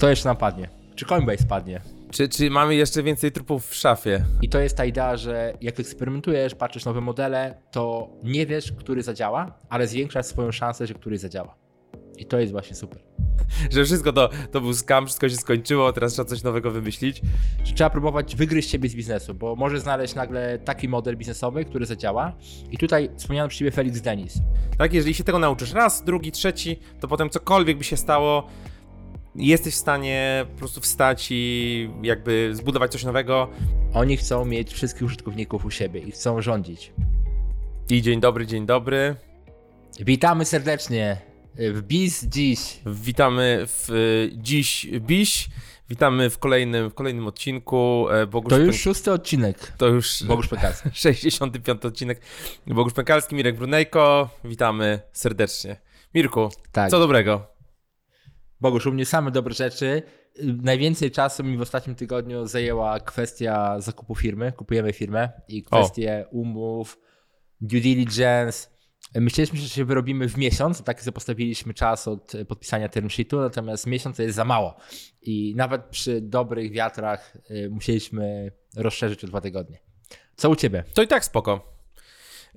Kto jeszcze nam padnie? Czy Coinbase padnie? Czy, czy mamy jeszcze więcej trupów w szafie? I to jest ta idea, że jak eksperymentujesz, patrzysz nowe modele, to nie wiesz, który zadziała, ale zwiększasz swoją szansę, że który zadziała. I to jest właśnie super. Że wszystko to, to był skam, wszystko się skończyło, teraz trzeba coś nowego wymyślić. Że trzeba próbować wygryźć siebie z biznesu, bo możesz znaleźć nagle taki model biznesowy, który zadziała. I tutaj wspomniano przy ciebie Felix Denis. Tak, jeżeli się tego nauczysz raz, drugi, trzeci, to potem cokolwiek by się stało, jesteś w stanie po prostu wstać i jakby zbudować coś nowego. Oni chcą mieć wszystkich użytkowników u siebie i chcą rządzić. I dzień dobry, dzień dobry. Witamy serdecznie w BIS dziś. Witamy w y, dziś BIS. Witamy w kolejnym, w kolejnym odcinku. E, Bogusz to już Pęk... szósty odcinek. To już Bogusz Pękalski. 65 odcinek. Bogusz Pękalski, Mirek Brunejko. Witamy serdecznie. Mirku, tak. co dobrego? Bogusz, u mnie same dobre rzeczy. Najwięcej czasu mi w ostatnim tygodniu zajęła kwestia zakupu firmy. Kupujemy firmę i kwestie o. umów, due diligence. Myśleliśmy, że się wyrobimy w miesiąc, tak sobie postawiliśmy czas od podpisania term sheetu, natomiast miesiąc to jest za mało. I nawet przy dobrych wiatrach y, musieliśmy rozszerzyć o dwa tygodnie. Co u ciebie? To i tak spoko.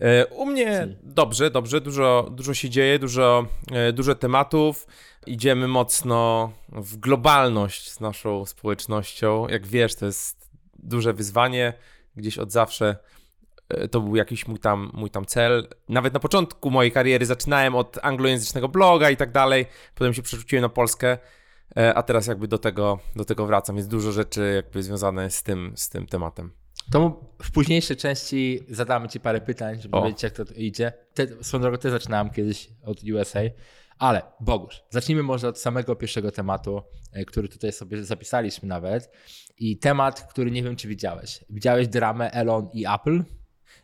E, u mnie dobrze, dobrze, dużo, dużo się dzieje, dużo, e, dużo tematów. Idziemy mocno w globalność z naszą społecznością. Jak wiesz, to jest duże wyzwanie. Gdzieś od zawsze e, to był jakiś mój tam, mój tam cel. Nawet na początku mojej kariery zaczynałem od anglojęzycznego bloga i tak dalej. Potem się przerzuciłem na Polskę, a teraz jakby do tego, do tego wracam. Jest dużo rzeczy jakby związane z tym, z tym tematem. To w późniejszej części zadamy Ci parę pytań, żeby o. wiedzieć, jak to idzie. Te, swoją drogą też zaczynałem kiedyś od USA, ale Bogusz, zacznijmy może od samego pierwszego tematu, e, który tutaj sobie zapisaliśmy nawet. I temat, który nie wiem, czy widziałeś. Widziałeś dramę Elon i Apple?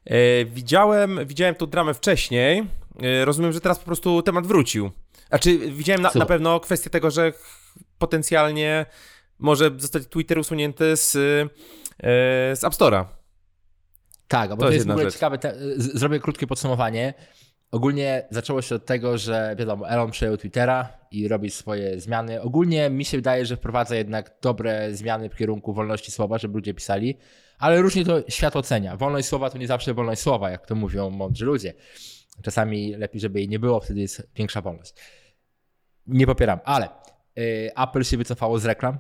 E, widziałem, widziałem tą dramę wcześniej. E, rozumiem, że teraz po prostu temat wrócił. Znaczy, widziałem na, na pewno kwestię tego, że potencjalnie może zostać Twitter usunięty z z App Store'a. Tak, bo to, to jest, jest w ogóle rzecz. ciekawe. Te, zrobię krótkie podsumowanie. Ogólnie zaczęło się od tego, że wiadomo, Elon przejął Twittera i robi swoje zmiany. Ogólnie mi się wydaje, że wprowadza jednak dobre zmiany w kierunku wolności słowa, żeby ludzie pisali, ale różnie to świat ocenia. Wolność słowa to nie zawsze wolność słowa, jak to mówią mądrzy ludzie. Czasami lepiej, żeby jej nie było, wtedy jest większa wolność. Nie popieram, ale y, Apple się wycofało z reklam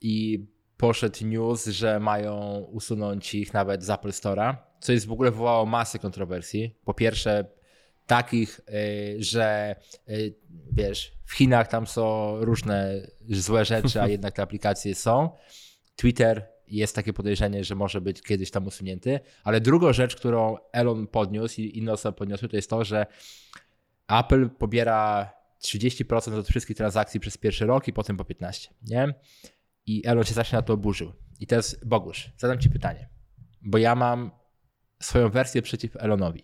i poszedł news, że mają usunąć ich nawet z Apple Store'a, co jest w ogóle wywołało masę kontrowersji. Po pierwsze, takich, y, że y, wiesz, w Chinach tam są różne złe rzeczy, a jednak te aplikacje są. Twitter jest takie podejrzenie, że może być kiedyś tam usunięty, ale druga rzecz, którą Elon podniósł i inne osoby podniosły, to jest to, że Apple pobiera 30% od wszystkich transakcji przez pierwszy rok i potem po 15%. Nie? I Elon się zacznie na to oburzył. I teraz Bogusz, zadam ci pytanie, bo ja mam swoją wersję przeciw Elonowi.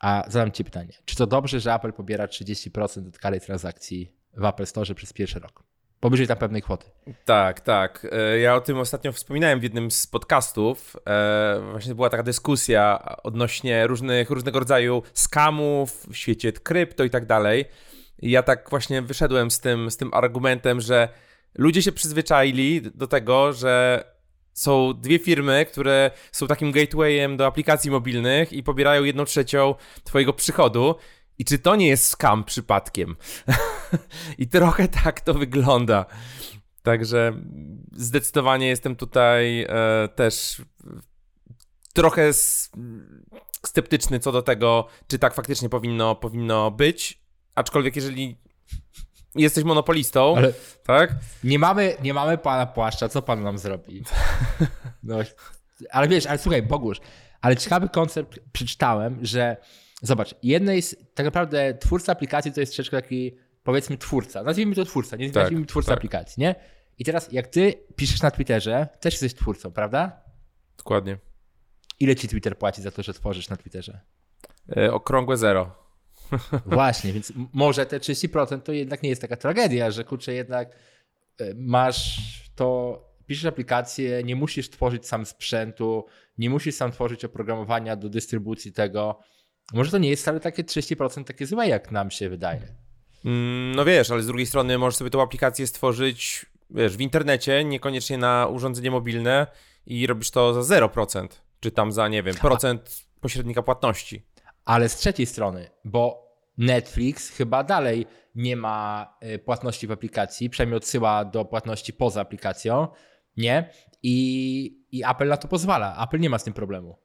A zadam ci pytanie, czy to dobrze, że Apple pobiera 30% od kary transakcji w Apple Store przez pierwszy rok? Powyżej tam pewnej kwoty. Tak, tak. E, ja o tym ostatnio wspominałem w jednym z podcastów. E, właśnie była taka dyskusja odnośnie różnych, różnego rodzaju skamów w świecie krypto i tak dalej. I ja tak właśnie wyszedłem z tym, z tym argumentem, że ludzie się przyzwyczaili do tego, że są dwie firmy, które są takim gatewayem do aplikacji mobilnych i pobierają jedną trzecią twojego przychodu. I czy to nie jest scam przypadkiem? I trochę tak to wygląda. Także zdecydowanie jestem tutaj e, też trochę sceptyczny co do tego, czy tak faktycznie powinno, powinno być. Aczkolwiek jeżeli jesteś monopolistą, ale tak? Nie mamy, nie mamy pana płaszcza, co pan nam zrobi? No, ale wiesz, ale słuchaj, Bogusz, ale ciekawy koncept przeczytałem, że zobacz, jednej z, tak naprawdę twórca aplikacji to jest troszeczkę taki, powiedzmy twórca, nazwijmy to twórca, nie tak, nazwijmy twórca tak. aplikacji, nie? I teraz jak ty piszesz na Twitterze, też jesteś twórcą, prawda? Dokładnie. Ile ci Twitter płaci za to, że tworzysz na Twitterze? E, okrągłe zero. Właśnie, więc może te 30% to jednak nie jest taka tragedia, że kurczę, jednak e, masz to, piszesz aplikację, nie musisz tworzyć sam sprzętu, nie musisz sam tworzyć oprogramowania do dystrybucji tego. Może to nie jest wcale takie 30% takie złe, jak nam się wydaje. Mm, no wiesz, ale z drugiej strony możesz sobie tą aplikację stworzyć wiesz, w internecie, niekoniecznie na urządzenie mobilne i robisz to za 0%, czy tam za, nie wiem, procent pośrednika płatności. Ale z trzeciej strony, bo Netflix chyba dalej nie ma y, płatności w aplikacji, przynajmniej odsyła do płatności poza aplikacją, nie? I, I Apple na to pozwala. Apple nie ma z tym problemu.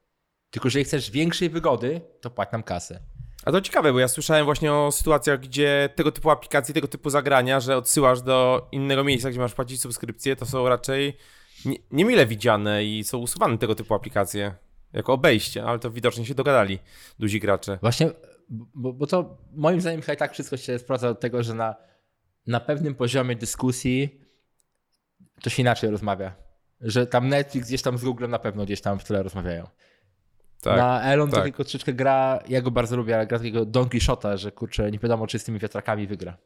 Tylko, że chcesz większej wygody, to płać nam kasę. A to ciekawe, bo ja słyszałem właśnie o sytuacjach, gdzie tego typu aplikacje, tego typu zagrania, że odsyłasz do innego miejsca, gdzie masz płacić subskrypcję, to są raczej nie, niemile widziane i są usuwane tego typu aplikacje jako obejście, ale to widocznie się dogadali duzi gracze. Właśnie, bo, bo to moim zdaniem chyba i tak wszystko się sprowadza do tego, że na, na pewnym poziomie dyskusji to się inaczej rozmawia. Że tam Netflix gdzieś tam z Google na pewno gdzieś tam w tyle rozmawiają. Tak, na Elon tak. to tylko troszeczkę gra, ja go bardzo lubię, ale gra takiego Don Quixota, że kurczę, nie wiadomo czy z tymi wiatrakami wygra.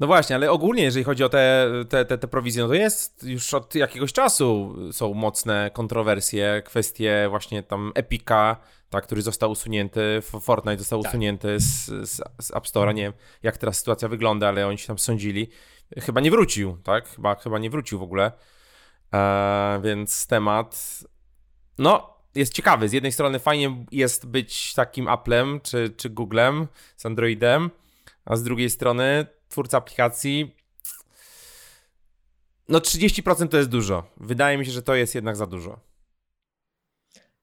No właśnie, ale ogólnie jeżeli chodzi o te, te, te, te prowizje, no to jest już od jakiegoś czasu są mocne kontrowersje, kwestie właśnie tam Epika, tak, który został usunięty, Fortnite został tak. usunięty z, z, z App Store'a, nie wiem jak teraz sytuacja wygląda, ale oni się tam sądzili. Chyba nie wrócił, tak, chyba, chyba nie wrócił w ogóle, e, więc temat, no jest ciekawy. Z jednej strony fajnie jest być takim Applem czy, czy Googlem z Androidem, a z drugiej strony twórca aplikacji. No 30% to jest dużo. Wydaje mi się, że to jest jednak za dużo.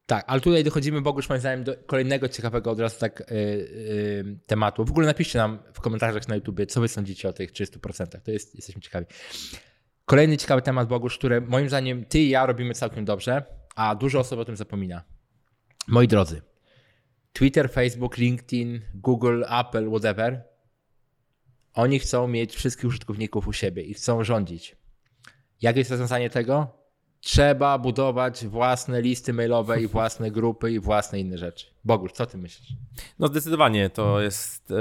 Tak, ale tutaj dochodzimy, Bogusz, moim zdaniem, do kolejnego ciekawego od razu tak yy, yy, tematu. W ogóle napiszcie nam w komentarzach na YouTubie, co wy sądzicie o tych 30%. To jest, jesteśmy ciekawi. Kolejny ciekawy temat, Bogusz, który moim zdaniem ty i ja robimy całkiem dobrze a dużo osób o tym zapomina. Moi drodzy, Twitter, Facebook, LinkedIn, Google, Apple, whatever, oni chcą mieć wszystkich użytkowników u siebie i chcą rządzić. Jakie jest rozwiązanie tego? Trzeba budować własne listy mailowe i własne grupy i własne inne rzeczy. Bogusz, co ty myślisz? No zdecydowanie to jest e,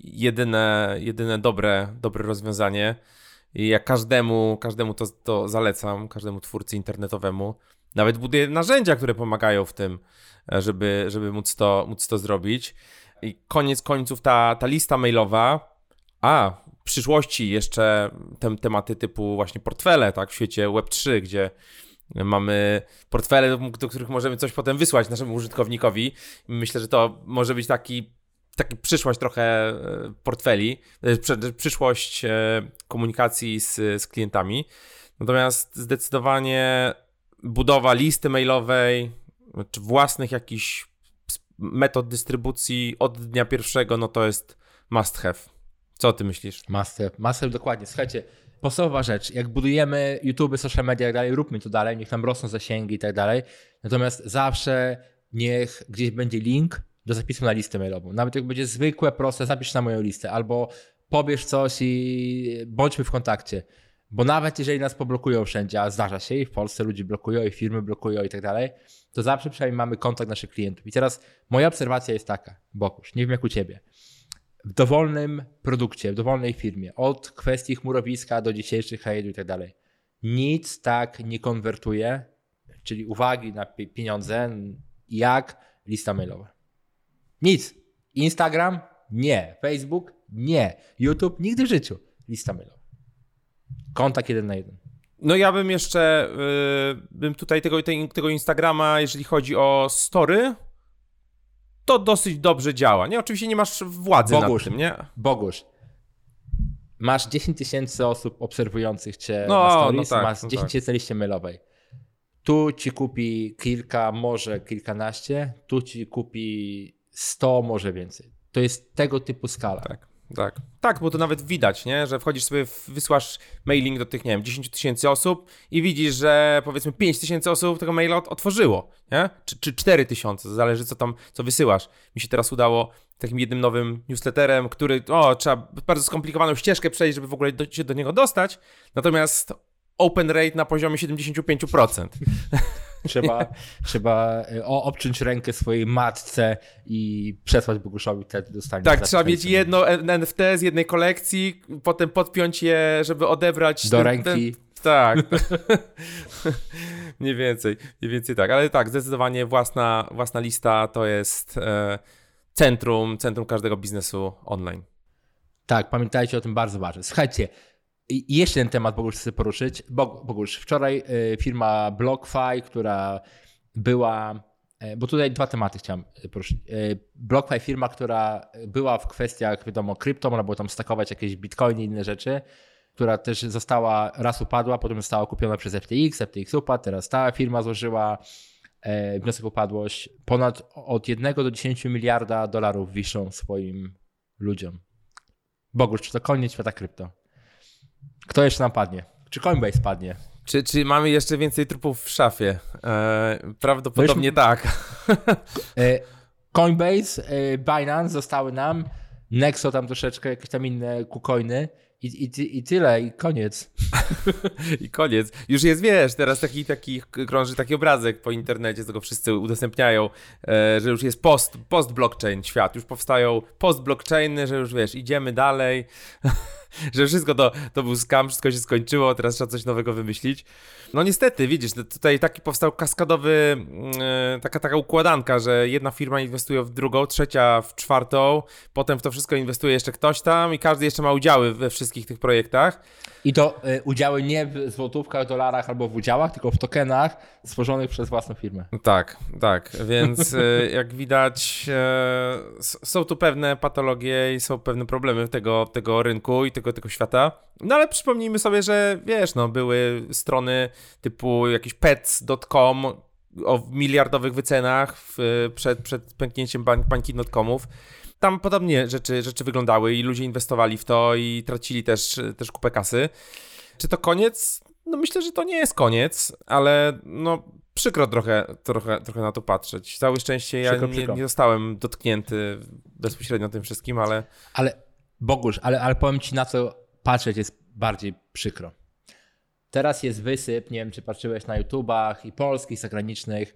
jedyne, jedyne dobre, dobre rozwiązanie. I ja każdemu, każdemu to, to zalecam, każdemu twórcy internetowemu. Nawet buduję narzędzia, które pomagają w tym, e, żeby, żeby móc, to, móc to zrobić. I koniec końców ta, ta lista mailowa, a w przyszłości jeszcze te, tematy typu właśnie portfele, tak, w świecie Web3, gdzie mamy portfele, do których możemy coś potem wysłać naszemu użytkownikowi. Myślę, że to może być taki, taki przyszłość trochę e, portfeli, e, przyszłość komunikacji z, z klientami. Natomiast zdecydowanie budowa listy mailowej, czy własnych jakichś metod dystrybucji od dnia pierwszego, no to jest must have. Co ty myślisz? Must have dokładnie. Słuchajcie, podstawowa rzecz, jak budujemy YouTube, social media i tak dalej, róbmy to dalej, niech nam rosną zasięgi i tak dalej. Natomiast zawsze niech gdzieś będzie link do zapisu na listę mailową. Nawet jak będzie zwykłe, proste, zapisz na moją listę albo pobierz coś i bądźmy w kontakcie. Bo nawet jeżeli nas poblokują wszędzie, a zdarza się i w Polsce ludzie blokują i firmy blokują i tak dalej, to zawsze przynajmniej mamy kontakt naszych klientów. I teraz moja obserwacja jest taka, Bokusz, nie wiem jak u ciebie. W dowolnym produkcie, w dowolnej firmie, od kwestii chmurowiska do dzisiejszych hejdu i tak dalej, nic tak nie konwertuje, czyli uwagi na pieniądze, jak lista mailowa. Nic. Instagram? Nie. Facebook? Nie. YouTube? Nigdy w życiu. Lista mailowa. Kontakt jeden na jeden. No ja bym jeszcze, yy, bym tutaj tego, tego Instagrama, jeżeli chodzi o story, to dosyć dobrze działa. Nie, oczywiście nie masz władzy Bogusz, nad tym, nie? Bogusz, masz 10 tysięcy osób obserwujących cię no, na stories, no tak, masz no 10 tak. tysięcy tak. liście mailowej. Tu ci kupi kilka, może kilkanaście, tu ci kupi 100, może więcej. To jest tego typu skala. Tak. Tak. Tak, bo to nawet widać, nie? że wchodzisz sobie, wysłasz mailing do tych, nie wiem, 10 tysięcy osób i widzisz, że powiedzmy 5 tysięcy osób tego maila otworzyło, nie? Czy, czy 4 tysiące, zależy co tam, co wysyłasz. Mi się teraz udało takim jednym nowym newsletterem, który, o, trzeba bardzo skomplikowaną ścieżkę przejść, żeby w ogóle do, się do niego dostać, natomiast open rate na poziomie 75%. Trzeba, trzeba e, obciąć rękę swojej matce i przesłać Boguszowi, wtedy dostanie. Tak, trzeba mieć jedno NFT z jednej kolekcji, potem podpiąć je, żeby odebrać. Do ten, ręki. Ten, tak. mniej więcej, mniej więcej tak. Ale tak, zdecydowanie własna, własna lista to jest e, centrum, centrum każdego biznesu online. Tak, pamiętajcie o tym bardzo ważne. Słuchajcie, I jeszcze jeden temat Bogusz chcę poruszyć. Bogusz, wczoraj y, firma BlockFi, która była, e, bo tutaj dwa tematy chciałem y, poruszyć. BlockFi firma, która była w kwestiach, wiadomo, krypto, można było tam stakować jakieś bitcoiny i inne rzeczy, która też została, raz upadła, potem została kupiona przez FTX, FTX upadł, teraz ta firma złożyła e, wniosek o upadłość. Ponad od 1 do 10 miliarda dolarów wiszą swoim ludziom. Bogusz, czy to koniec świata krypto? Kto jeszcze nam padnie? Czy Coinbase padnie? Czy, czy mamy jeszcze więcej trupów w szafie? E, prawdopodobnie tak. E, Coinbase, e, Binance zostały nam, Nexo tam troszeczkę, jakieś tam inne kucoiny. I, i, I tyle, i koniec. I koniec. Już jest, wiesz, teraz taki, taki krąży taki obrazek po internecie, tego wszyscy udostępniają, e, że już jest post, post blockchain świat, już powstają post blockchainy, że już wiesz, idziemy dalej. że wszystko to, to był skam, wszystko się skończyło, teraz trzeba coś nowego wymyślić. No niestety, widzisz, tutaj taki powstał kaskadowy, yy, taka, taka układanka, że jedna firma inwestuje w drugą, trzecia w czwartą, potem w to wszystko inwestuje jeszcze ktoś tam i każdy jeszcze ma udziały we wszystkich tych projektach. I to y, udziały nie w złotówkach, dolarach albo w udziałach, tylko w tokenach stworzonych przez własną firmę. Tak, tak, więc y, jak widać y, są tu pewne patologie i są pewne problemy tego, tego rynku i tego, tego świata. No ale przypomnijmy sobie, że wiesz, no były strony typu jakiś pets.com o miliardowych wycenach w, przed, przed pęknięciem bań, bańki.comów tam podobnie rzeczy, rzeczy wyglądały i ludzie inwestowali w to i tracili też, też kupę kasy. Czy to koniec? No myślę, że to nie jest koniec, ale no przykro trochę, trochę, trochę na to patrzeć. Całe szczęście ja przykro, nie, przykro. nie zostałem dotknięty bezpośrednio tym wszystkim, ale... Ale Bogusz, ale, ale powiem ci na co patrzeć jest bardziej przykro. Teraz jest wysyp, nie wiem czy patrzyłeś na YouTubach i polskich, zagranicznych,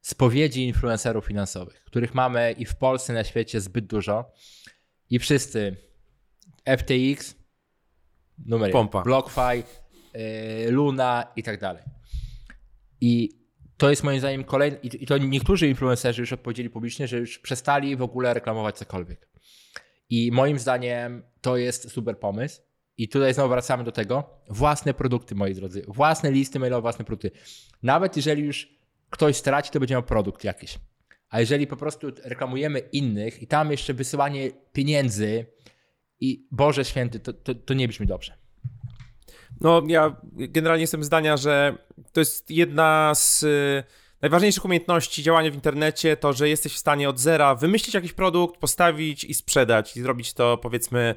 spowiedzi influencerów finansowych, których mamy i w Polsce, i na świecie zbyt dużo. I wszyscy FTX, numer Pompa. BlockFi, yy, Luna i tak dalej. I to jest moim zdaniem kolejny, i to niektórzy influencerzy już odpowiedzieli publicznie, że już przestali w ogóle reklamować cokolwiek. I moim zdaniem to jest super pomysł. I tutaj znowu wracamy do tego. Własne produkty, moi drodzy. Własne listy mailowe, własne produkty. Nawet jeżeli już ktoś straci, to będzie miał produkt jakiś. A jeżeli po prostu reklamujemy innych i tam jeszcze wysyłanie pieniędzy i Boże Święty, to, to, to nie brzmi dobrze. No, ja generalnie jestem zdania, że to jest jedna z y, najważniejszych umiejętności działania w internecie, to, że jesteś w stanie od zera wymyślić jakiś produkt, postawić i sprzedać i zrobić to powiedzmy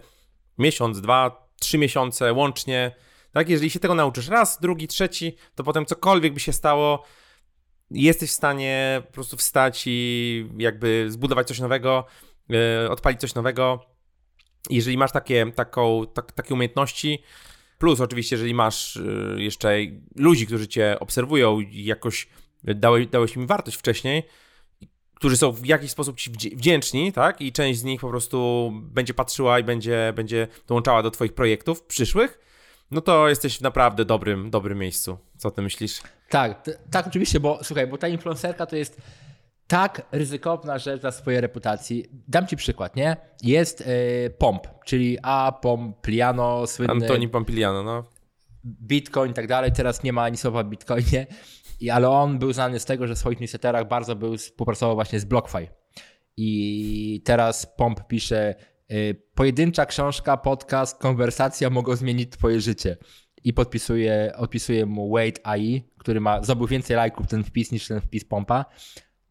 miesiąc, dwa, trzy miesiące łącznie. Tak, jeżeli się tego nauczysz raz, drugi, trzeci, to potem cokolwiek by się stało, jesteś w stanie po prostu wstać i jakby zbudować coś nowego, yy, odpalić coś nowego. Jeżeli masz takie, taką, tak, takie umiejętności, plus oczywiście, jeżeli masz yy, jeszcze ludzi, którzy cię obserwują i jakoś dałeś, dałeś im wartość wcześniej, którzy są w jakiś sposób ci wdzięczni, tak? I część z nich po prostu będzie patrzyła i będzie, będzie dołączała do twoich projektów przyszłych, no to jesteś w naprawdę dobrym, dobrym miejscu. Co ty myślisz? Tak, tak oczywiście, bo słuchaj, bo ta influencerka to jest tak ryzykowna rzecz dla swojej reputacji. Dam ci przykład, nie? Jest y, Pomp, czyli A. Pompliano, słynny... Antoni Pompliano, no. Bitcoin i tak dalej. Teraz nie ma ani słowa o Bitcoinie, I, ale on był znany z tego, że w swoich newsletterach bardzo był, współpracował właśnie z BlockFi. I teraz Pomp pisze y, pojedyncza książka, podcast, konwersacja mogą zmienić twoje życie. I podpisuje, odpisuje mu Wade AI, który ma, zdobył więcej lajków ten wpis niż ten wpis Pompa.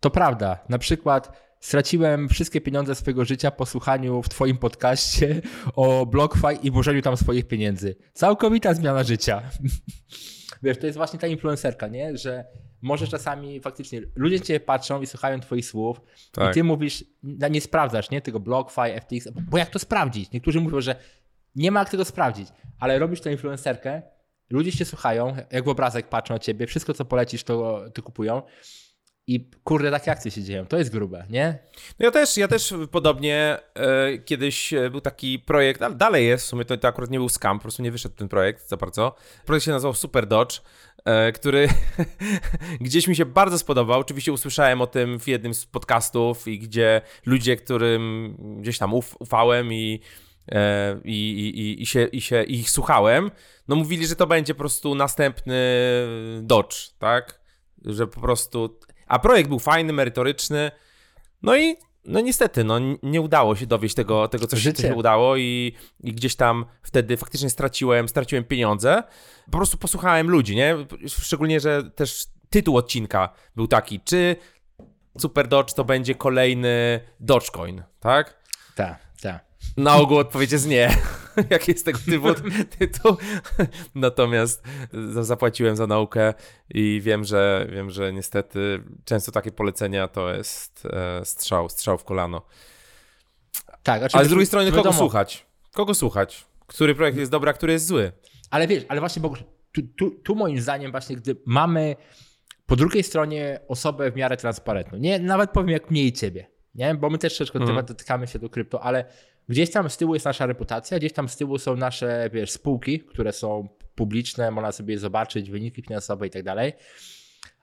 To prawda. Na przykład straciłem wszystkie pieniądze swojego życia po słuchaniu w twoim podcaście o BlockFi i włożeniu tam swoich pieniędzy. Całkowita zmiana życia. Wiesz, to jest właśnie ta influencerka, nie? Że może czasami faktycznie ludzie cię patrzą i słuchają twoich słów tak. i ty mówisz, nie sprawdzasz, nie? Tego BlockFi, FTX, bo jak to sprawdzić? Niektórzy mówią, że nie ma jak tego sprawdzić, ale robisz tę influencerkę, ludzie cię słuchają, jak w obrazek patrzą na ciebie, wszystko co polecisz to, to kupują i kurde, takie akcje się dzieją. To jest grube, nie? No ja też, ja też podobnie e, kiedyś e, był taki projekt, ale dalej jest, w sumie to, to akurat nie był scam, po prostu nie wyszedł ten projekt za bardzo. Projekt się nazywał Super Dodge, e, który gdzieś mi się bardzo spodobał. Oczywiście usłyszałem o tym w jednym z podcastów i gdzie ludzie, którym gdzieś tam uf, ufałem i e, i, i, i, się, i się ich słuchałem, no mówili, że to będzie po prostu następny Dodge, tak? Że po prostu... A projekt był fajny, merytoryczny, no i no niestety, no nie udało się dowieść tego, tego co, się, co się udało i, i gdzieś tam wtedy faktycznie straciłem, straciłem pieniądze. Po prostu posłuchałem ludzi, nie? Szczególnie, że też tytuł odcinka był taki, czy Super Dodge to będzie kolejny Dogecoin, tak? Tak, tak. Na ogół odpowiedź jest nie, jak jest tego typu tytuł. Natomiast zapłaciłem za naukę i wiem, że wiem, że niestety często takie polecenia to jest e, strzał, strzał w kolano. Tak, znaczy, ale z drugiej strony wiadomo. kogo słuchać? Kogo słuchać? Który projekt jest dobry, a który jest zły? Ale wiesz, ale właśnie, bo tu, tu, tu moim zdaniem właśnie, gdy mamy po drugiej stronie osobę w miarę transparentną, nie, nawet powiem jak mniej ciebie, nie? Bo my też troszeczkę hmm. dotykamy się do krypto, ale gdzieś tam z tyłu jest nasza reputacja, gdzieś tam z tyłu są nasze, wiesz, spółki, które są publiczne, można sobie zobaczyć wyniki finansowe i tak dalej.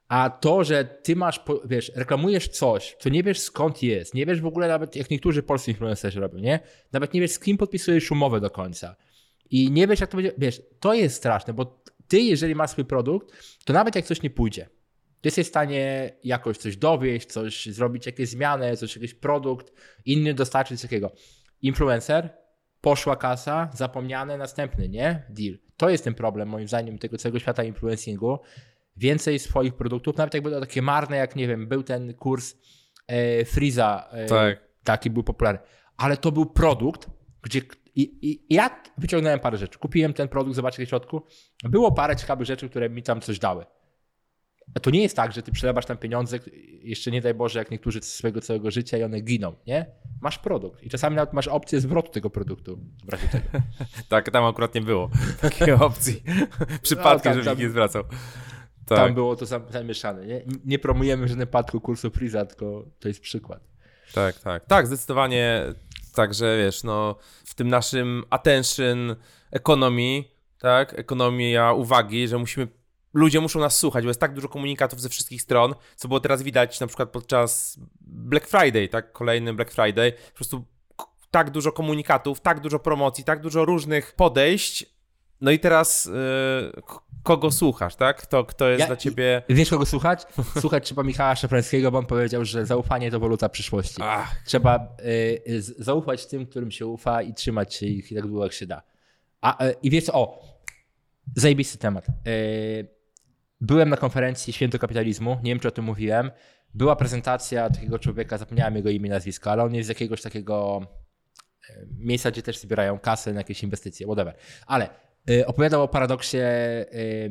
A to, że ty masz, wiesz, reklamujesz coś, co nie wiesz skąd jest, nie wiesz w ogóle nawet, jak niektórzy polscy influencerzy robią, nie? Nawet nie wiesz z kim podpisujesz umowę do końca. I nie wiesz jak to będzie, wiesz, to jest straszne, bo ty jeżeli masz swój produkt, to nawet jak coś nie pójdzie, ty jesteś w stanie jakoś coś dowieść, coś zrobić, jakieś zmiany, coś, jakiś produkt, inny dostarczyć takiego. Influencer, poszła kasa, zapomniane, następny, nie? Deal. To jest ten problem, moim zdaniem, tego całego świata influencingu. Więcej swoich produktów, nawet jak będą takie marne, jak nie wiem, był ten kurs e, Freeza, e, tak. taki był popularny, ale to był produkt, gdzie i, i, ja wyciągnąłem parę rzeczy. Kupiłem ten produkt, zobaczcie w środku. Było parę ciekawych rzeczy, które mi tam coś dały. To nie jest tak, że ty przelewasz tam pieniądze, jeszcze nie daj Boże, jak niektórzy z swojego całego życia i one giną, nie? Masz produkt i czasami nawet masz opcję zwrotu tego produktu w razie tego. tak, tam akurat nie było takiej opcji. Przypadkiem, no, żebym nie zwracał. Tak. Tam było to zamieszane, nie? Nie promujemy w żadnym przypadku kursu Freeza, tylko to jest przykład. Tak, tak. Tak, zdecydowanie Także wiesz, no w tym naszym attention economy, tak, ekonomia uwagi, że musimy ludzie muszą nas słuchać, bo jest tak dużo komunikatów ze wszystkich stron, co było teraz widać na przykład podczas Black Friday, tak, kolejny Black Friday, po prostu tak dużo komunikatów, tak dużo promocji, tak dużo różnych podejść. No i teraz yy, kogo słuchasz, tak? Kto, kto jest ja, dla ciebie. Wiesz, kogo słuchać? Słuchać trzeba Michała Szafrańskiego, bo on powiedział, że zaufanie to waluta przyszłości. Ach. Trzeba y, zaufać tym, którym się ufa i trzymać się ich tak długo, jak się da. A, y, I wiesz, o, zajebisty temat. Y, Byłem na konferencji Święto Kapitalizmu, nie wiem czy o tym mówiłem. Była prezentacja takiego człowieka, zapomniałem jego imię i nazwisko, ale on jest z jakiegoś takiego e, miejsca, gdzie też zbierają kasę na jakieś inwestycje, whatever. Ale y, opowiadał o paradoksie y,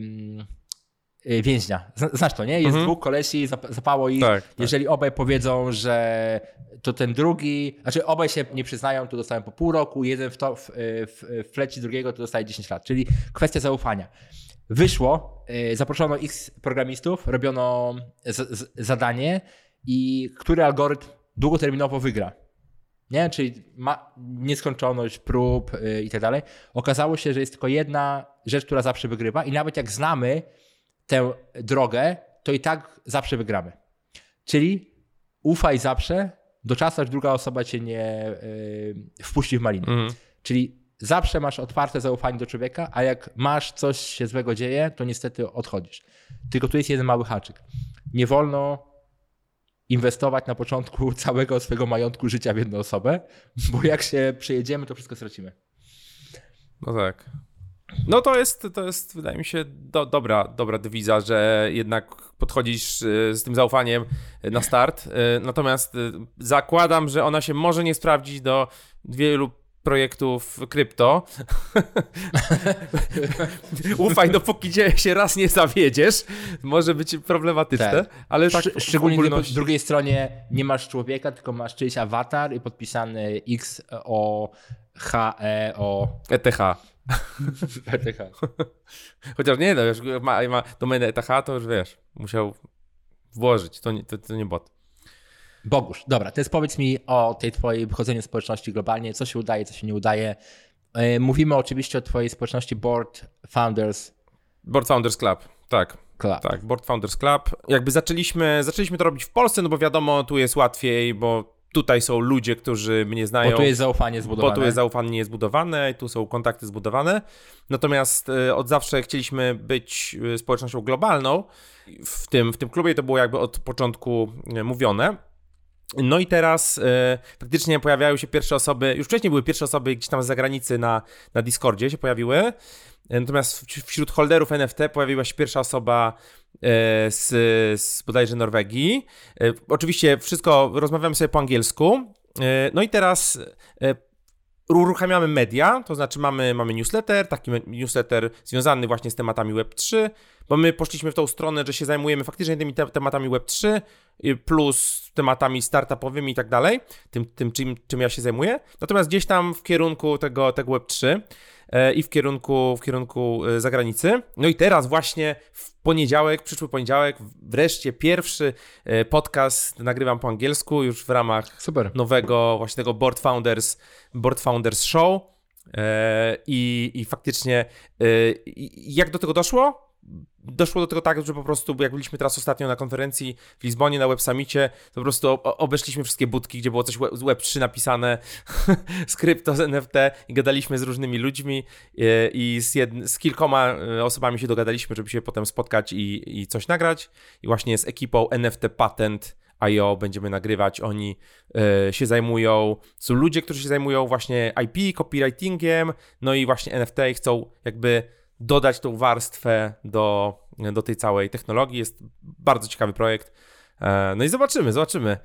więźnia. Znasz to, nie? Jest mhm. dwóch kolesi, zapało ich. Tak, tak. Jeżeli obaj powiedzą, że to ten drugi, znaczy obaj się nie przyznają, to dostają po pół roku, jeden w, to, w, w, w fleci drugiego to dostaje 10 lat. Czyli kwestia zaufania. Wyszło, y, zaproszono x programistów, robiono z, z, zadanie i który algorytm długoterminowo wygra. Nie? Czyli ma nieskończoność prób yy, i tak dalej. Okazało się, że jest tylko jedna rzecz, która zawsze wygrywa i nawet jak znamy tę drogę, to i tak zawsze wygramy. Czyli ufaj zawsze do czasu, aż druga osoba cię nie yy, wpuści w malinę. Mhm. Czyli zawsze masz otwarte zaufanie do człowieka, a jak masz coś się złego dzieje, to niestety odchodzisz. Tylko tu jest jeden mały haczyk. Nie wolno inwestować na początku całego swojego majątku życia w jedną osobę, bo jak się przejedziemy, to wszystko stracimy. No tak. No to jest, to jest wydaje mi się, do, dobra, dobra dewiza, że jednak podchodzisz y, z tym zaufaniem na start. Y, natomiast y, zakładam, że ona się może nie sprawdzić do wielu projektów krypto. Ufaj, dopóki się raz nie zawiedziesz, może być problematyczne, tak. ale tak Szczególnie ogólności... po drugiej stronie nie masz człowieka, tylko masz czyjś awatar i podpisany X o H E o ETH. ETH. Chociaż nie, no, już ma, ma domenę ETH, to już wiesz, musiał włożyć, to nie, to, to nie bot. Bogusz, dobra, teraz powiedz mi o tej twojej wychodzeniu społeczności globalnie, co się udaje, co się nie udaje. E, mówimy oczywiście o twojej społeczności Board Founders. Board Founders Club, tak. Club. Tak, Board Founders Club. Jakby zaczęliśmy, zaczęliśmy to robić w Polsce, no bo wiadomo, tu jest łatwiej, bo tutaj są ludzie, którzy mnie znają. Bo tu jest zaufanie zbudowane. Bo tu jest zaufanie zbudowane, tu są kontakty zbudowane. Natomiast y, od zawsze chcieliśmy być y, społecznością globalną. W tym, w tym klubie to było jakby od początku mówione. No i teraz e, faktycznie pojawiają się pierwsze osoby, już wcześniej były pierwsze osoby gdzieś tam z zagranicy na, na Discordzie się pojawiły, natomiast wśród holderów NFT pojawiła się pierwsza osoba e, z, z bodajże Norwegii. E, oczywiście wszystko rozmawiamy sobie po angielsku. E, no i teraz e, uruchamiamy media, to znaczy mamy, mamy newsletter, taki newsletter związany właśnie z tematami Web3, bo my poszliśmy w tą stronę, że się zajmujemy faktycznie tymi te tematami Web3 plus tematami startupowymi i tak dalej, tym, tym czym, czym ja się zajmuję. Natomiast gdzieś tam w kierunku tego, tego Web3 e, i w kierunku, w kierunku e, zagranicy. No i teraz właśnie w poniedziałek, przyszły poniedziałek, wreszcie pierwszy e, podcast nagrywam po angielsku już w ramach Super. nowego właśnie tego Board Founders, Board Founders Show. I, I faktycznie, jak do tego doszło? Doszło do tego tak, że po prostu, jak byliśmy teraz ostatnio na konferencji w Lizbonie, na Web Summicie, to po prostu obeszliśmy wszystkie budki, gdzie było coś z Web3 napisane, z krypto, z NFT i gadaliśmy z różnymi ludźmi e, i z, z kilkoma e, osobami się dogadaliśmy, żeby się potem spotkać i, i coś nagrać. I właśnie z ekipą NFT Patent IO będziemy nagrywać, oni y, się zajmują, są ludzie, którzy się zajmują właśnie IP, copywritingiem, no i właśnie NFT i chcą jakby dodać tą warstwę do, do tej całej technologii. Jest bardzo ciekawy projekt. E, no i zobaczymy, zobaczymy.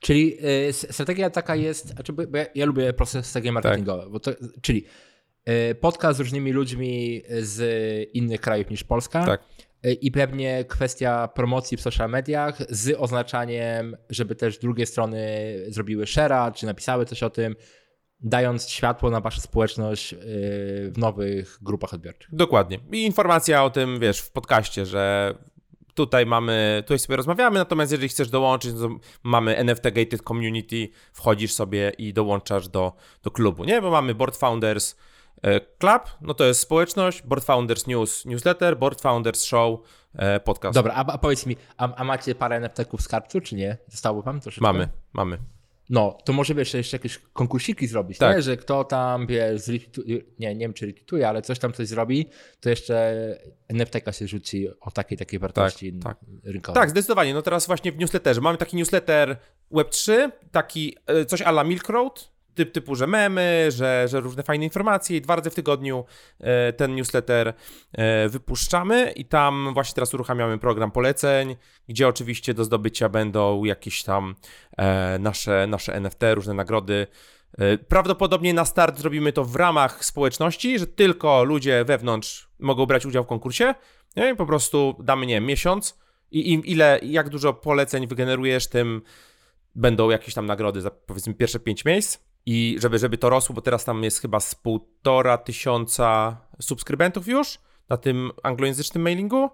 Czyli y, strategia taka jest, znaczy, bo ja, ja lubię proces strategii tak. marketingowe, tak. bo to, czyli y, podcast z różnymi ludźmi z innych krajów niż Polska. Tak. Y, I pewnie kwestia promocji w social mediach z oznaczaniem, żeby też drugie strony zrobiły share'a, czy napisały coś o tym, dając światło na waszą społeczność yy, w nowych grupach odbiorczych. Dokładnie. I informacja o tym, wiesz, w podcaście, że tutaj mamy, tutaj sobie rozmawiamy, natomiast jeżeli chcesz dołączyć, to mamy NFT Gated Community, wchodzisz sobie i dołączasz do, do klubu, nie? Bo mamy Board Founders e, Club, no to jest społeczność, Board Founders News, newsletter, Board Founders Show, e, podcast. Dobra, a, a powiedz mi, a, a macie parę NFT-ków w skarbcu, czy nie? Zostało wam troszeczkę? Mamy, mamy. No, to może wiesz, jeszcze jakieś konkursiki zrobić, tak. nie? że kto tam, wiesz, nie, nie wiem czy retweetuje, ale coś tam coś zrobi, to jeszcze NFT się rzuci o takiej takiej wartości tak, tak. rynkowej. Tak, zdecydowanie. No teraz właśnie w newsletterze mamy taki newsletter Web3, taki e, coś ala Milk Road, typ, typu, że memy, że, że różne fajne informacje i dwa razy w tygodniu e, ten newsletter e, wypuszczamy i tam właśnie teraz uruchamiamy program poleceń, gdzie oczywiście do zdobycia będą jakieś tam e, nasze, nasze NFT, różne nagrody. Prawdopodobnie na start zrobimy to w ramach społeczności, że tylko ludzie wewnątrz mogą brać udział w konkursie. No i po prostu damy, nie miesiąc i im ile, jak dużo poleceń wygenerujesz, tym będą jakieś tam nagrody za powiedzmy pierwsze pięć miejsc. I żeby, żeby to rosło, bo teraz tam jest chyba z półtora tysiąca subskrybentów już na tym anglojęzycznym mailingu.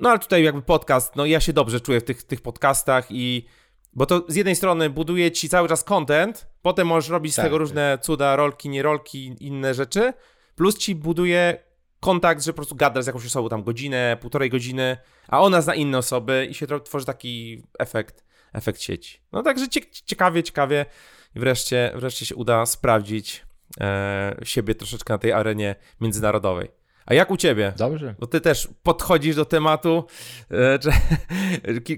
No ale tutaj jakby podcast, no ja się dobrze czuję w tych, tych podcastach i bo to z jednej strony buduje ci cały czas content, potem możesz robić tak, z tego różne cuda, rolki, nie rolki, inne rzeczy, plus ci buduje kontakt, że po prostu gadasz z jakąś osobą tam godzinę, półtorej godziny, a ona zna inne osoby i się tworzy taki efekt, efekt sieci. No także ciekawie, ciekawie i wreszcie, wreszcie się uda sprawdzić e, siebie troszeczkę na tej arenie międzynarodowej. A jak u ciebie? Dobrze. Bo ty też podchodzisz do tematu e, czy,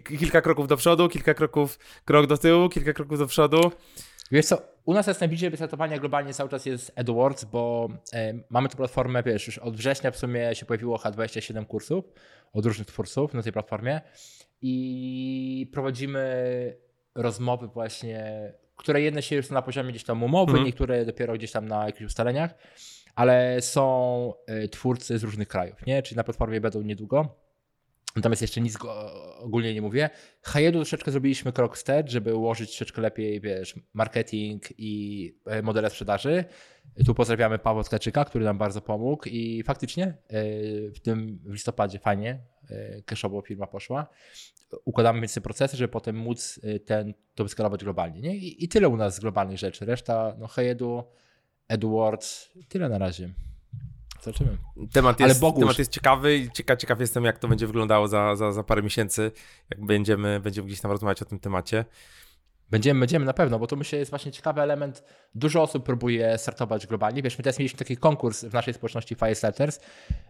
kilka kroków do przodu, kilka kroków, krok do tyłu, kilka kroków do przodu. Wiesz co, u nas jest najbliżej wystartowania globalnie cały czas jest AdWords, bo e, mamy tę platformę, wiesz, już od września w sumie się pojawiło H27 kursów od różnych twórców na tej platformie i prowadzimy rozmowy właśnie które jedne się już są na poziomie gdzieś tam umowy, mhm. niektóre dopiero gdzieś tam na jakichś ustaleniach, ale są y, twórcy z różnych krajów, nie? Czyli na platformie będą niedługo. Natomiast jeszcze nic ogólnie nie mówię. Hajedu troszeczkę zrobiliśmy krok wstecz, żeby ułożyć troszeczkę lepiej, wiesz, marketing i e, modele sprzedaży. Tu pozdrawiamy Pawła Tkaczyka, który nam bardzo pomógł i faktycznie e, w tym w listopadzie fajnie e, cashowo firma poszła. Układamy więc te procesy, żeby potem móc ten, to wyskalować globalnie. Nie? I, I tyle u nas z globalnych rzeczy. Reszta, no Hajedu, Edwards, tyle na razie. Zobaczymy. Temat jest, Ale temat jest ciekawy i ciekaw, ciekaw jestem, jak to będzie wyglądało za, za, za parę miesięcy, jak będziemy, będziemy gdzieś tam rozmawiać o tym temacie. Będziemy, będziemy na pewno, bo to myślę jest właśnie ciekawy element. Dużo osób próbuje startować globalnie. Wiesz, my teraz mieliśmy taki konkurs w naszej społeczności Firestarters,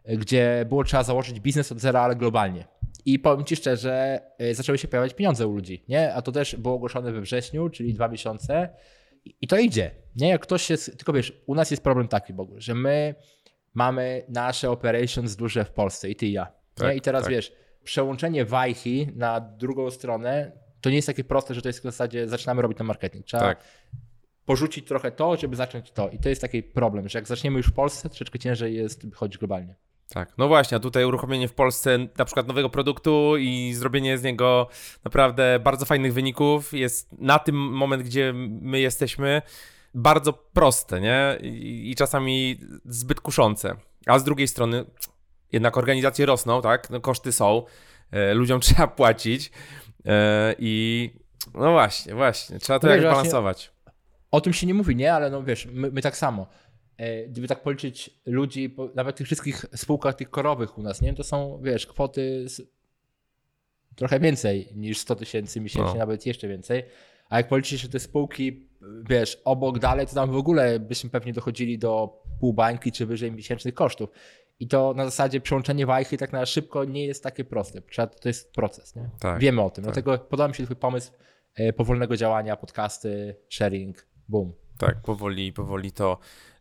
gdzie było trzeba założyć biznes od zera, ale globalnie. I powiem Ci szczerze, y, zaczęły się pojawiać pieniądze u ludzi, nie? A to też było ogłoszone we wrześniu, czyli dwa miesiące i to idzie, nie? Jak ktoś jest, tylko wiesz, u nas jest problem taki, Bogu, że my mamy nasze operations duże w Polsce i Ty i ja. Tak, I teraz tak. wiesz, przełączenie wajchi na drugą stronę to nie jest takie proste, że to jest w zasadzie zaczynamy robić ten marketing. Trzeba tak. porzucić trochę to, żeby zacząć to. I to jest taki problem, że jak zaczniemy już w Polsce, troszeczkę ciężej jest chodzić globalnie. Tak, no właśnie, a tutaj uruchomienie w Polsce na przykład nowego produktu i zrobienie z niego naprawdę bardzo fajnych wyników jest na tym moment, gdzie my jesteśmy, bardzo proste, nie? I, i czasami zbyt kuszące. A z drugiej strony, jednak organizacje rosną, tak? No, koszty są, e, ludziom trzeba płacić e, i no właśnie, właśnie, trzeba to no jakoś balansować. O tym się nie mówi, nie? Ale no wiesz, my, my tak samo. E, gdyby tak policzyć ludzi, nawet tych wszystkich spółkach tych korowych u nas, nie? To są, wiesz, kwoty trochę więcej niż 100 tysięcy miesięcznie, no. nawet jeszcze więcej. A jak policzysz że te spółki, wiesz, obok dalej, to tam w ogóle byśmy pewnie dochodzili do pół bańki czy wyżej miesięcznych kosztów. I to na zasadzie przełączenie wajchy tak na szybko nie jest takie proste. To jest proces, nie? Tak, Wiemy o tym. Tak. Dlatego podoba mi się twój pomysł e, powolnego działania, podcasty, sharing, boom. Tak, powoli, powoli to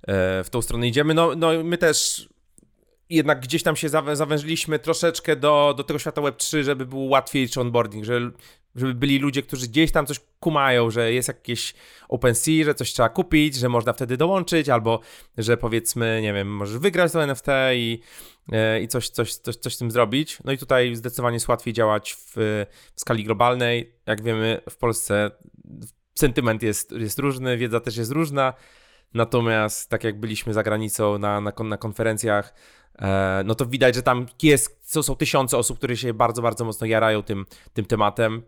e, w tą stronę idziemy. No, no my też jednak gdzieś tam się zawężyliśmy troszeczkę do, do tego świata Web3, żeby był łatwiejszy onboarding, że, żeby byli ludzie, którzy gdzieś tam coś kumają, że jest jakieś OpenSea, że coś trzeba kupić, że można wtedy dołączyć, albo że powiedzmy, nie wiem, możesz wygrać to NFT i, e, i coś, coś, coś, coś z tym zrobić. No i tutaj zdecydowanie jest łatwiej działać w, w skali globalnej. Jak wiemy, w Polsce sentyment jest, jest różny, wiedza też jest różna. Natomiast tak jak byliśmy za granicą na, na, na konferencjach, no to widać, że tam jest, są, są tysiące osób, które się bardzo, bardzo mocno jarają tym, tym tematem.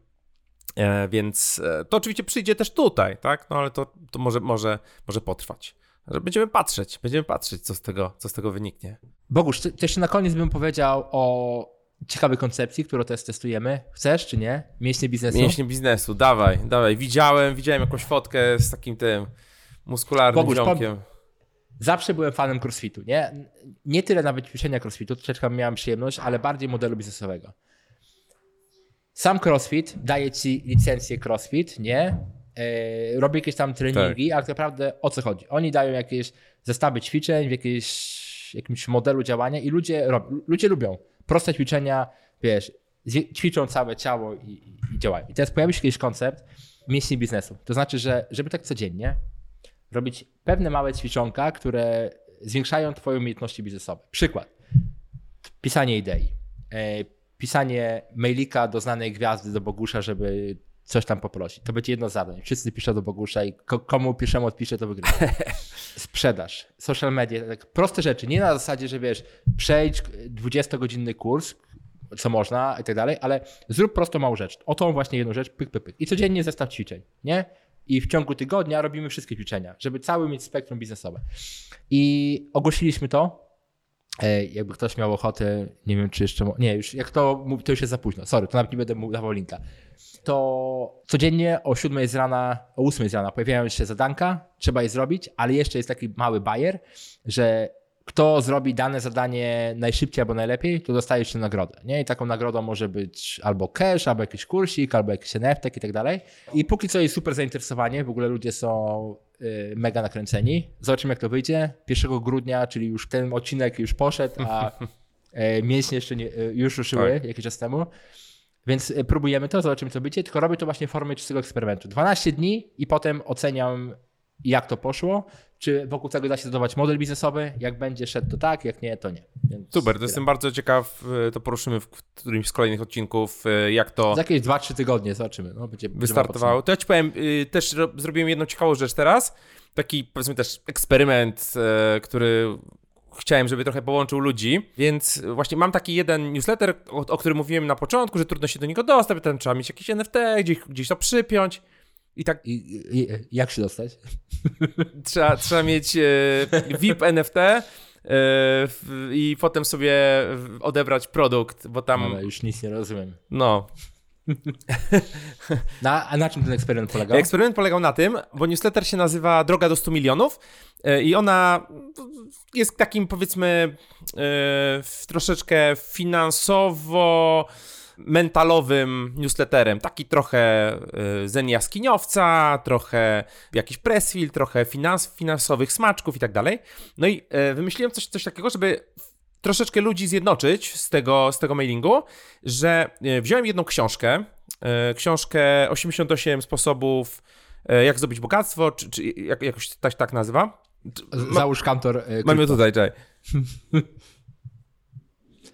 E, więc e, to oczywiście przyjdzie też tutaj, tak? No ale to, to może, może, może potrwać. Będziemy patrzeć, będziemy patrzeć, co z tego, co z tego wyniknie. Bogusz, ty, jeszcze na koniec bym powiedział o ciekawej koncepcji, którą teraz testujemy. Chcesz czy nie? Mięśnie biznesu? Mięśnie biznesu, dawaj, dawaj. Widziałem, widziałem jakąś fotkę z takim tym muskularnym Bogusz, ziomkiem. Zawsze byłem fanem crossfitu, nie? Nie tyle nawet ćwiczenia crossfitu, troszeczkę miałem przyjemność, ale bardziej modelu biznesowego. Sam crossfit daje ci licencję crossfit, nie? Yy, robi jakieś tam treningi, tak. ale tak naprawdę o co chodzi? Oni dają jakieś zestawy ćwiczeń w jakieś, jakimś modelu działania i ludzie, rob, ludzie lubią proste ćwiczenia, wiesz, ćwiczą całe ciało i, i, działają. I teraz pojawi się jakiś koncept mięśni biznesu. To znaczy, że żeby tak codziennie robić pewne małe ćwiczonka, które zwiększają twoje umiejętności biznesowe. Przykład. Pisanie idei. E, pisanie mailika do znanej gwiazdy, do Bogusza, żeby coś tam poprosić. To będzie jedno zadań. Wszyscy piszą do Bogusza i komu piszemy, odpisze, to wygrywa. Sprzedaż, social media, tak proste rzeczy. Nie na zasadzie, że wiesz, przejdź 20-godzinny kurs, co można i tak dalej, ale zrób prosto małą rzecz. O tą właśnie jedną rzecz, pyk, pyk, pyk. I codziennie zestaw ćwiczeń, nie? I w ciągu tygodnia robimy wszystkie ćwiczenia, żeby cały mieć spektrum biznesowe. I ogłosiliśmy to. E, jakby ktoś miał ochotę, nie wiem czy jeszcze. Nie, już jak to to już jest za późno. Sorry, to nawet nie będę mu dawał linka to codziennie o 7 z rana, o 8 z rana pojawiają się zadanka, trzeba je zrobić, ale jeszcze jest taki mały bajer, że kto zrobi dane zadanie najszybciej albo najlepiej, to dostaje jeszcze nagrodę. Nie? I taką nagrodą może być albo cash, albo jakiś kursik, albo jakiś NFT i tak dalej. I póki co jest super zainteresowanie, w ogóle ludzie są y, mega nakręceni. Zobaczymy jak to wyjdzie. 1 grudnia, czyli już ten odcinek już poszedł, a y, mięśnie jeszcze nie, y, już ruszyły tak. jakiś czas temu. Więc e, próbujemy to, zobaczymy co będzie, tylko robię to właśnie w formie czystego eksperymentu. 12 dni i potem oceniam jak to poszło, czy wokół tego da się zbudować model biznesowy, jak będzie szedł to tak, jak nie, to nie. Więc Super, to jestem bardzo ciekaw, e, to poruszymy w którymś z kolejnych odcinków, e, jak to... Za jakieś 2-3 tygodnie zobaczymy. No, będzie, wystartowało. To ja ci powiem, też zrobiłem jedną ciekawą rzecz teraz, taki powiedzmy też eksperyment, który chciałem, żeby trochę połączył ludzi, więc właśnie mam taki jeden newsletter, o, o którym mówiłem na początku, że trudno się do niego dostać, tam trzeba mieć jakieś NFT, gdzieś, gdzieś to przypiąć. I tak. I, i, jak się dostać? trzeba, trzeba mieć e, VIP NFT e, i potem sobie odebrać produkt, bo tam. Ale już nic nie rozumiem. No. na, a na czym ten eksperyment polegał? Eksperyment polegał na tym, bo newsletter się nazywa Droga do 100 milionów e, i ona jest takim powiedzmy troszeczkę finansowo mentalowym newsletterem. Taki trochę y, zen jaskiniowca, trochę jakiś pressfield, trochę finans, finansowych smaczków i tak dalej. No i y, wymyśliłem coś, coś takiego, żeby troszeczkę ludzi zjednoczyć z tego, z tego mailingu, że y, wziąłem jedną książkę, książkę 88 sposobów jak zdobyć bogactwo, czy, czy jak, jakoś tak, tak nazywa. Załóż kantor. Mam ją tutaj, czekaj.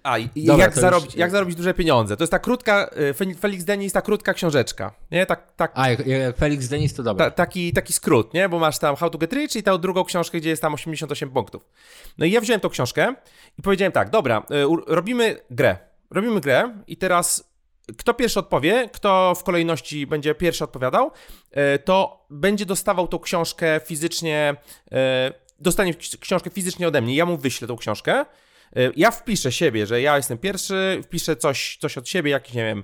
A, i Dobra, jak, zarobić, już... jak zarobić duże pieniądze. To jest ta krótka, y, Felix Denis, ta krótka książeczka. Nie? Tak, tak, A, jak, jak Felix Denis to dobra. Ta, taki, taki skrót, nie? Bo masz tam How to Get Rich i tę drugą książkę, gdzie jest tam 88 punktów. No i ja wziąłem tą książkę i powiedziałem tak, dobra, y, robimy grę. Robimy grę i teraz kto pierwszy odpowie, kto w kolejności będzie pierwszy odpowiadał, y, to będzie dostawał tą książkę fizycznie, dostanie książkę fizycznie ode mnie. Ja mu wyślę tą książkę ja wpiszę siebie, że ja jestem pierwszy, wpiszę coś, coś od siebie, jakiś, nie wiem,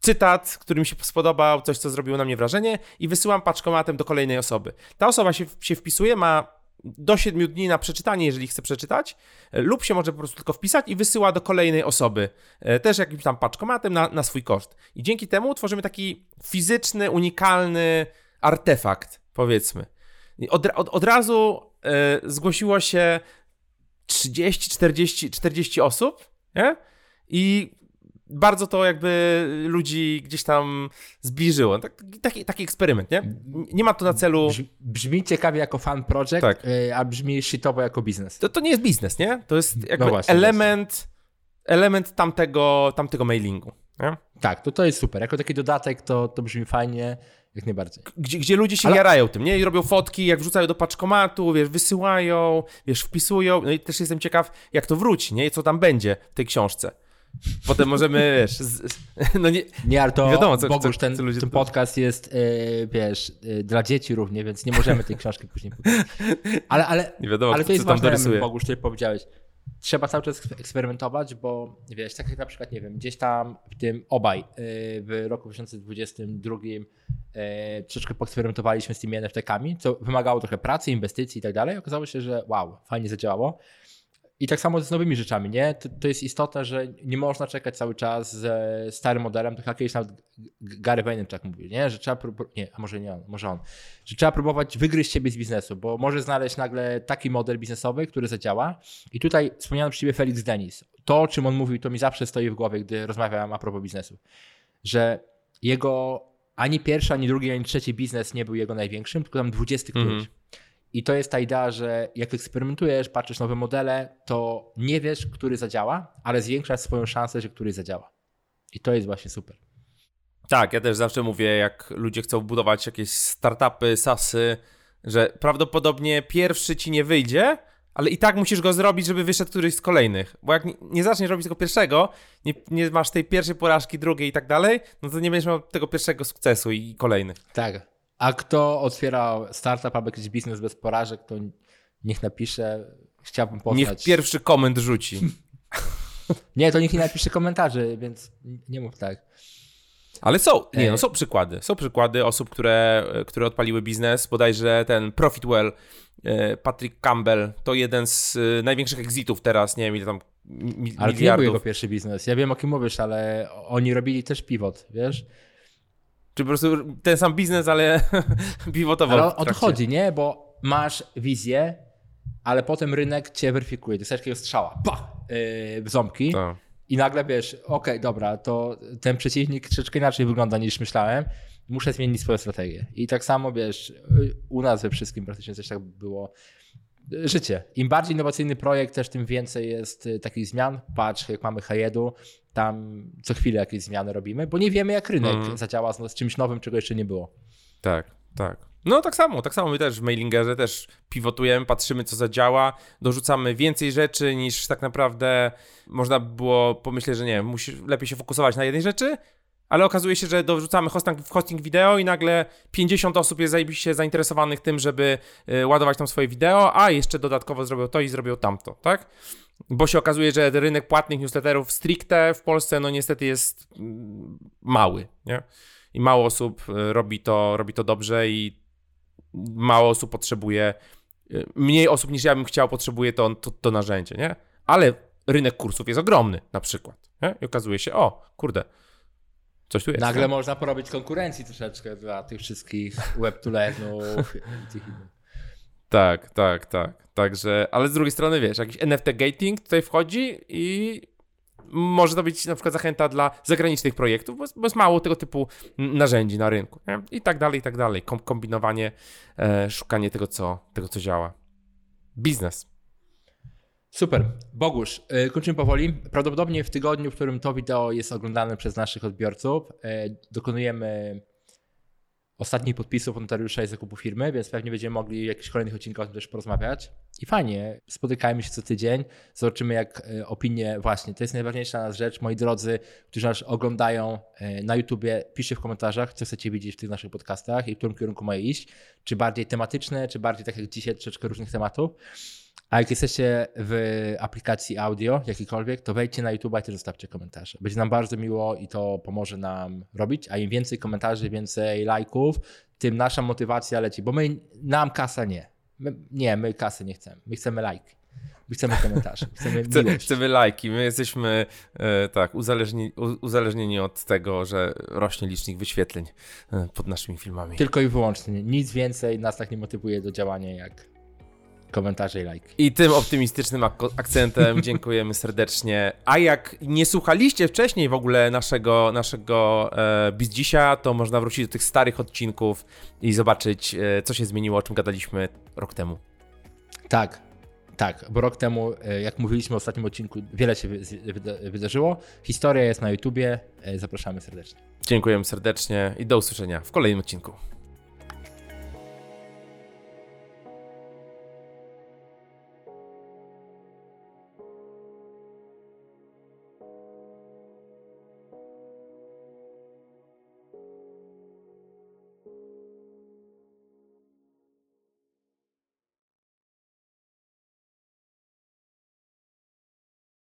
cytat, który mi się spodobał, coś, co zrobiło na mnie wrażenie i wysyłam paczkomatem do kolejnej osoby. Ta osoba się, się wpisuje, ma do 7 dni na przeczytanie, jeżeli chce przeczytać, y, lub się może po prostu tylko wpisać i wysyła do kolejnej osoby, y, też jakimś tam paczkomatem na, na swój koszt. I dzięki temu tworzymy taki fizyczny, unikalny artefakt, powiedzmy. Od, od, od razu zgłosiło się 30, 40, 40 osób, nie? I bardzo to jakby ludzi gdzieś tam zbliżyło. Tak, taki, taki eksperyment, nie? Nie ma to na celu... Brzmi ciekawie jako fan project, tak. Y, a brzmi shitowo jako biznes. To, to nie jest biznes, nie? To jest no jakby no właśnie, element, element tamtego, tamtego mailingu. Nie? Tak, to to jest super. Jako taki dodatek to, to brzmi fajnie. Jak najbardziej. Gdzie, gdzie ludzie się Ale... jarają tym, nie? I robią fotki, jak wrzucają do paczkomatu, wiesz, wysyłają, wiesz, wpisują. No i też jestem ciekaw, jak to wróci, nie? I co tam będzie w tej książce. Potem możemy, wiesz, z, no nie, nie, ale to wiadomo, co, Bogusz, co, ten, co ludzie ten podcast jest, yy, wiesz, yy, dla dzieci równie, więc nie możemy tej książki później Ale, ale, nie wiadomo, ale to jest ważne, Bogusz, ty powiedziałeś trzeba cały czas eksperymentować, bo wiesz, tak jak na przykład, nie wiem, gdzieś tam w tym obaj y, w roku 2022 y, troszeczkę poeksperymentowaliśmy z tymi NFT-kami, co wymagało trochę pracy, inwestycji i tak dalej. Okazało się, że wow, fajnie zadziałało. I tak samo z nowymi rzeczami, nie? To, to, jest istotne, że nie można czekać cały czas ze starym modelem, tak jak kiedyś nawet Gary Vaynerchuk mówił, nie? Że trzeba, nie, a może nie on, może on, że trzeba próbować wygryźć siebie z biznesu, bo może znaleźć nagle taki model biznesowy, który zadziała. I tutaj wspomniano przy ciebie Felix Denis. To, o czym on mówił, to mi zawsze stoi w głowie, gdy rozmawiam a propos biznesu, że jego ani pierwszy, ani drugi, ani trzeci biznes nie był jego największym, tylko tam dwudziesty któryś. Mm -hmm. I to jest ta idea, że jak eksperymentujesz, patrzysz nowe modele, to nie wiesz, który zadziała, ale zwiększasz swoją szansę, że który zadziała. I to jest właśnie super. Tak, ja też zawsze mówię, jak ludzie chcą budować jakieś startupy, sasy, że prawdopodobnie pierwszy ci nie wyjdzie, ale i tak musisz go zrobić, żeby wyszedł któryś z kolejnych. Bo jak nie, zaczniesz robić tego pierwszego, nie, nie, masz tej pierwszej porażki, drugiej i tak dalej, no to nie będziesz miał tego pierwszego sukcesu i kolejnych. Tak. A kto otwiera startup albo jakiś biznes bez porażek, to niech napisze. Chciałbym poznać. Niech pierwszy koment rzuci. nie, to niech nie napisze komentarzy, więc nie mów tak. Ale są, nie, no są przykłady. Są przykłady osób, które, które odpaliły biznes. Bodajże ten Profitwell, e, Patrick Campbell, to jeden z e, największych exitów teraz, nie wiem ile tam mi, Ale to nie był jego pierwszy biznes. Ja wiem o kim mówisz, ale oni robili też pivot, wiesz? Czy po prostu ten sam biznes, ale pivotował. Ale o to chodzi, nie? Bo masz wizję, ale potem rynek cię weryfikuje. Dostajesz takiego strzała, pa, yy, w ząbki. Tak. I nagle wiesz, okej, okay, dobra, to ten przeciwnik troszeczkę inaczej wygląda niż myślałem. Muszę zmienić swoją strategię. I tak samo wiesz, u nas we wszystkim praktycznie coś tak było życie. Im bardziej innowacyjny projekt, też tym więcej jest y, takich zmian. Patrz, jak mamy Hayedu, tam co chwilę jakieś zmiany robimy, bo nie wiemy, jak rynek mm. zadziała z, z czymś nowym, czego jeszcze nie było. Tak, tak. No tak samo, tak samo my też w mailingerze też pivotujemy, patrzymy co zadziała, dorzucamy więcej rzeczy niż tak naprawdę można było pomyśleć, że nie, musi lepiej się fokusować na jednej rzeczy, ale okazuje się, że dorzucamy hosting, hosting wideo i nagle 50 osób jest zajebiście zainteresowanych tym, żeby y, ładować tam swoje wideo, a jeszcze dodatkowo zrobią to i zrobią tamto, tak? bo się okazuje, że rynek płatnych newsletterów stricte w Polsce no niestety jest mm, mały, nie? I mało osób e, robi to, robi to dobrze i mało osób potrzebuje, e, mniej osób niż ja bym chciał potrzebuje to, to, to narzędzie, nie? Ale rynek kursów jest ogromny na przykład, nie? I okazuje się, o, kurde, coś tu jest. Nagle nie? można porobić konkurencji troszeczkę dla tych wszystkich webtulenów i tych innych. Tak, tak, tak. Także, ale z drugiej strony, wiesz, jakiś NFT gating tutaj wchodzi i może to być na przykład zachęta dla zagranicznych projektów, bo, bo jest mało tego typu narzędzi na rynku. Nie? I tak dalej, i tak dalej. Kom kombinowanie, e, szukanie tego co, tego, co działa. Biznes. Super. Bogusz, yy, kończymy powoli. Prawdopodobnie w tygodniu, w którym to wideo jest oglądane przez naszych odbiorców, yy, dokonujemy ostatnich podpisów notariusza i zakupu firmy, więc pewnie będziemy mogli w jakichś kolejnych odcinkach o tym też porozmawiać. I fajnie, spotykajmy się co tydzień, zobaczymy jak e, opinie, właśnie, to jest najważniejsza nas rzecz, moi drodzy, którzy nas oglądają na YouTubie, piszcie w komentarzach, co chcecie widzieć w tych naszych podcastach i w którym kierunku mają iść, czy bardziej tematyczne, czy bardziej tak jak dzisiaj, troszeczkę różnych tematów. A jak jesteście w aplikacji audio jakikolwiek, to wejdźcie na YouTube i też zostawcie komentarze. Będzie nam bardzo miło i to pomoże nam robić, a im więcej komentarzy, więcej lajków, tym nasza motywacja leci, bo my, nam kasa nie. My, nie, my kasy nie chcemy. My chcemy lajki. My chcemy komentarze, chcemy Chce, Chcemy lajki. My jesteśmy e, tak uzależni, uzależnieni od tego, że rośnie licznik wyświetleń e, pod naszymi filmami. Tylko i wyłącznie. Nic więcej nas tak nie motywuje do działania jak komentarze i lajki. I tym optymistycznym ak akcentem dziękujemy serdecznie. A jak nie słuchaliście wcześniej w ogóle naszego, naszego e, Bizdzisia, to można wrócić do tych starych odcinków i zobaczyć, e, co się zmieniło, o czym gadaliśmy rok temu. Tak, tak, bo rok temu, e, jak mówiliśmy w ostatnim odcinku, wiele się wydarzyło. Historia jest na YouTubie. E, zapraszamy serdecznie. Dziękujemy serdecznie i do usłyszenia w kolejnym odcinku.